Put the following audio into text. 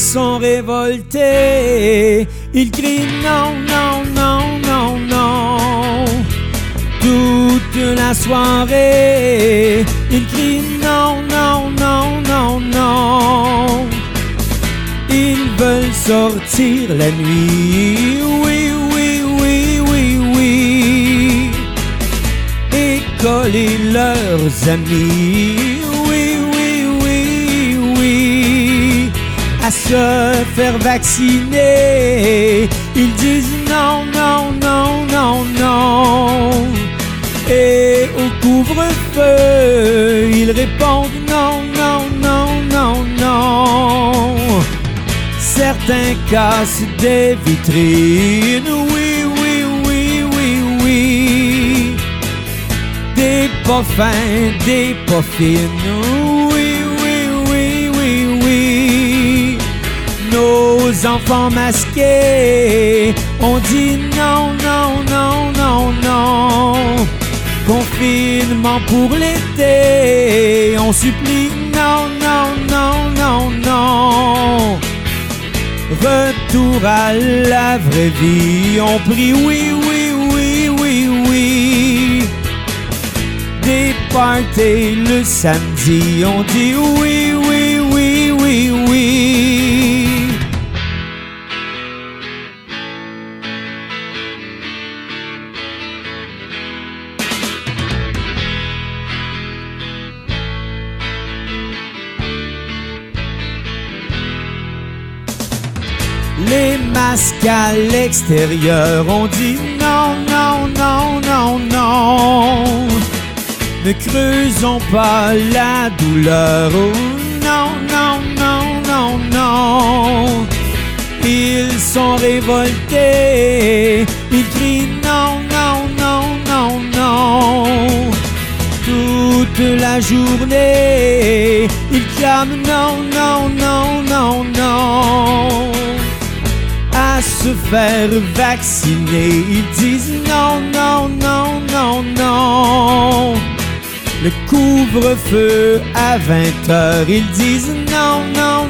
sont révoltés. Ils crient non, non, non, non, non. Toute la soirée, ils crient non, non, non, non, non. Ils veulent sortir la nuit, oui, oui, oui, oui, oui. Et coller leurs amis, Se faire vacciner, ils disent non, non, non, non, non. Et au couvre-feu, ils répondent non, non, non, non, non. Certains cassent des vitrines, oui, oui, oui, oui, oui. Des pas fins, des pas fines, Nos enfants masqués ont dit non, non, non, non, non. Confinement pour l'été, on supplie non, non, non, non, non. Retour à la vraie vie, on prie oui, oui, oui, oui, oui. Des parties le samedi, on dit oui, oui, oui, oui, oui. Les masques à l'extérieur ont dit non, non, non, non, non. Ne creusons pas la douleur. Oh, non, non, non, non, non. Ils sont révoltés. Ils crient non, non, non, non, non. Toute la journée, ils clament non, non, se faire vacciner. Ils disent non, non, non, non, non. Le couvre-feu à 20 heures, ils disent non, non,